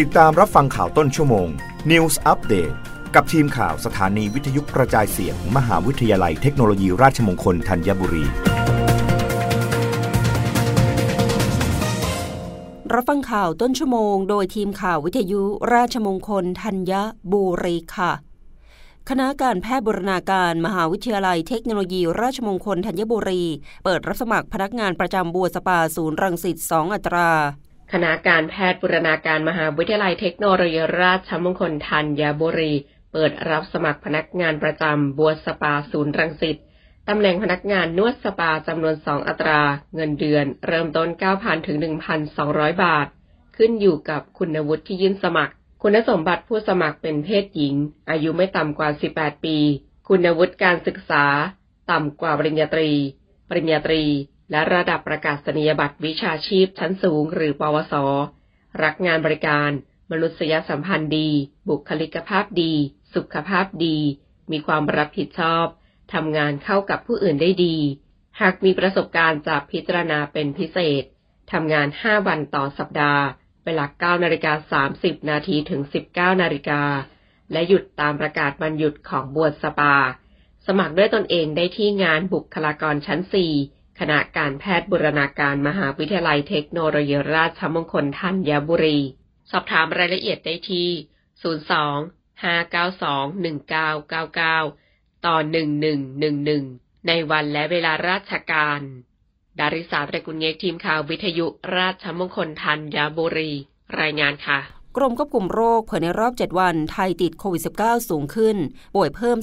ติดตามรับฟังข่าวต้นชั่วโมง News Update กับทีมข่าวสถานีวิทยุกระจายเสียงมมหาวิทยาลัยเทคโนโลยีราชมงคลธัญบุรี รับฟังข่าวต้นชั่วโมง โดยทีมข่าววิทยุราชมงคลธัญบุรีค่ะ คณะการแพทย์บรณาการมหาวิทยาลัยเทคโนโลยีราชมงคลธัญบุรี เปิดรับสมัครพนักงานประจำบัวสปาศูนย์รังสิต2อัตรา คณะการแพทย์บูรณาการมหาวิทยาลัยเทคโนโลยีราชมงคลธัญบุรี เปิดรับสมัครพนักงานประจำบัวสปาศูนย์รังสิตตำแหน่งพนักงานนวดสปาจำนวน 2 อัตรา เงินเดือน เริ่มต้น 9,000 ถึง 1,200 บาท ขึ้นอยู่กับคุณวุฒิที่ยื่นสมัคร คุณสมบัติผู้สมัครเป็นเพศหญิง อายุไม่ต่ำกว่า 18 ปี คุณวุฒิการศึกษา ต่ำกว่าปริญญาตรี ปริญญาตรี และระดับประกาศนียบัตรวิชาชีพชั้นสูงหรือปวส รักงานบริการ มนุษยสัมพันธ์ดี บุคลิกภาพดี สุขภาพดี มีความรับผิดชอบ ทำงานเข้ากับผู้อื่นได้ดี หากมีประสบการณ์จะพิจารณาเป็นพิเศษ ทำงาน 5 วันต่อสัปดาห์ เวลา 9 นาฬิกา 30 นาทีถึง 19 นาฬิกา และหยุดตามประกาศวันหยุดของบวชสปา สมัครด้วยตนเองได้ที่งานบุคลากรชั้น 4 คณะการแพทย์บุรณาการมหาวิทยาลัยเทคโนโลยีราชมงคลธัญบุรี สอบถามรายละเอียดได้ที่ 02-592-1999 ต่อ 1111 ในวันและเวลาราชการ ดาริสาตรกุลเงกทีมข่าววิทยุราชมงคลธัญบุรี รายงานค่ะกรมควบคุมโรคเผยในรอบ 7 วัน ไทยติดโควิด -19 สูงขึ้น ป่วยเพิ่ม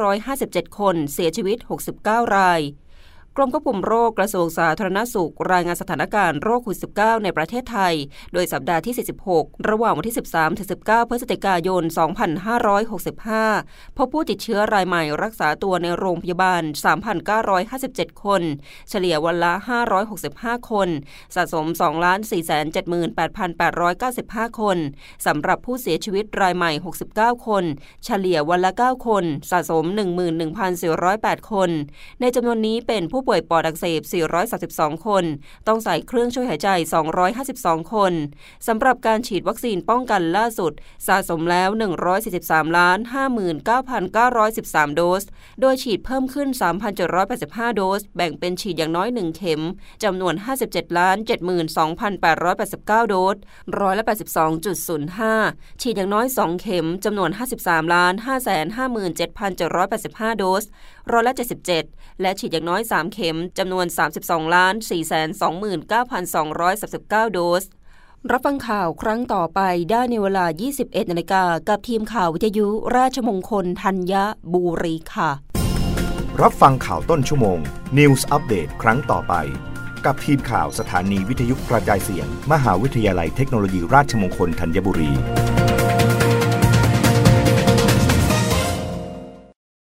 3,957 คน เสียชีวิต 69 ราย กรมควบคุมโรคกระทรวงสาธารณสุข รายงานสถานการณ์โรคโควิด -19 ในประเทศไทย โดยสัปดาห์ที่ 46 ระหว่างวันที่ 13ถึง19 พฤศจิกายน 2565 พบผู้ติดเชื้อรายใหม่รักษาตัวในโรงพยาบาล 3,957 คน เฉลี่ยวันละ 565 คน สะสม 2,478,895 คน สำหรับผู้เสียชีวิตรายใหม่ 69 คน เฉลี่ยวันละ 9 คน สะสม 11,408 คน ในจำนวนนี้เป็นผู้ป่วยปอดอักเสบ 432 คน ต้องใส่เครื่องช่วยหายใจ 252 คนสำหรับการฉีดวัคซีนป้องกันล่าสุด สะสมแล้ว 143ล้าน59,913 โดส โดยฉีดเพิ่มขึ้น 3,785 โดส แบ่งเป็นฉีดอย่างน้อย 1 เข็มจำนวน 57ล้าน72,889 โดส ร้อยละ82.05 ฉีดอย่างน้อย 2 เข็มจำนวน 53ล้าน557,785 โดส ร้อยละ 77 และฉีดอย่างน้อย 3 เข็มจำนวน 32 ล้าน 429,239 โดส รับฟังข่าวครั้งต่อไปได้ในเวลา 21 นาฬิกากับทีมข่าววิทยุราชมงคลธัญบุรีค่ะ รับฟังข่าวต้นชั่วโมง News Update ครั้งต่อไป กับทีมข่าวสถานีวิทยุกระจายเสียง มหาวิทยาลัยเทคโนโลยีราชมงคลธัญบุรี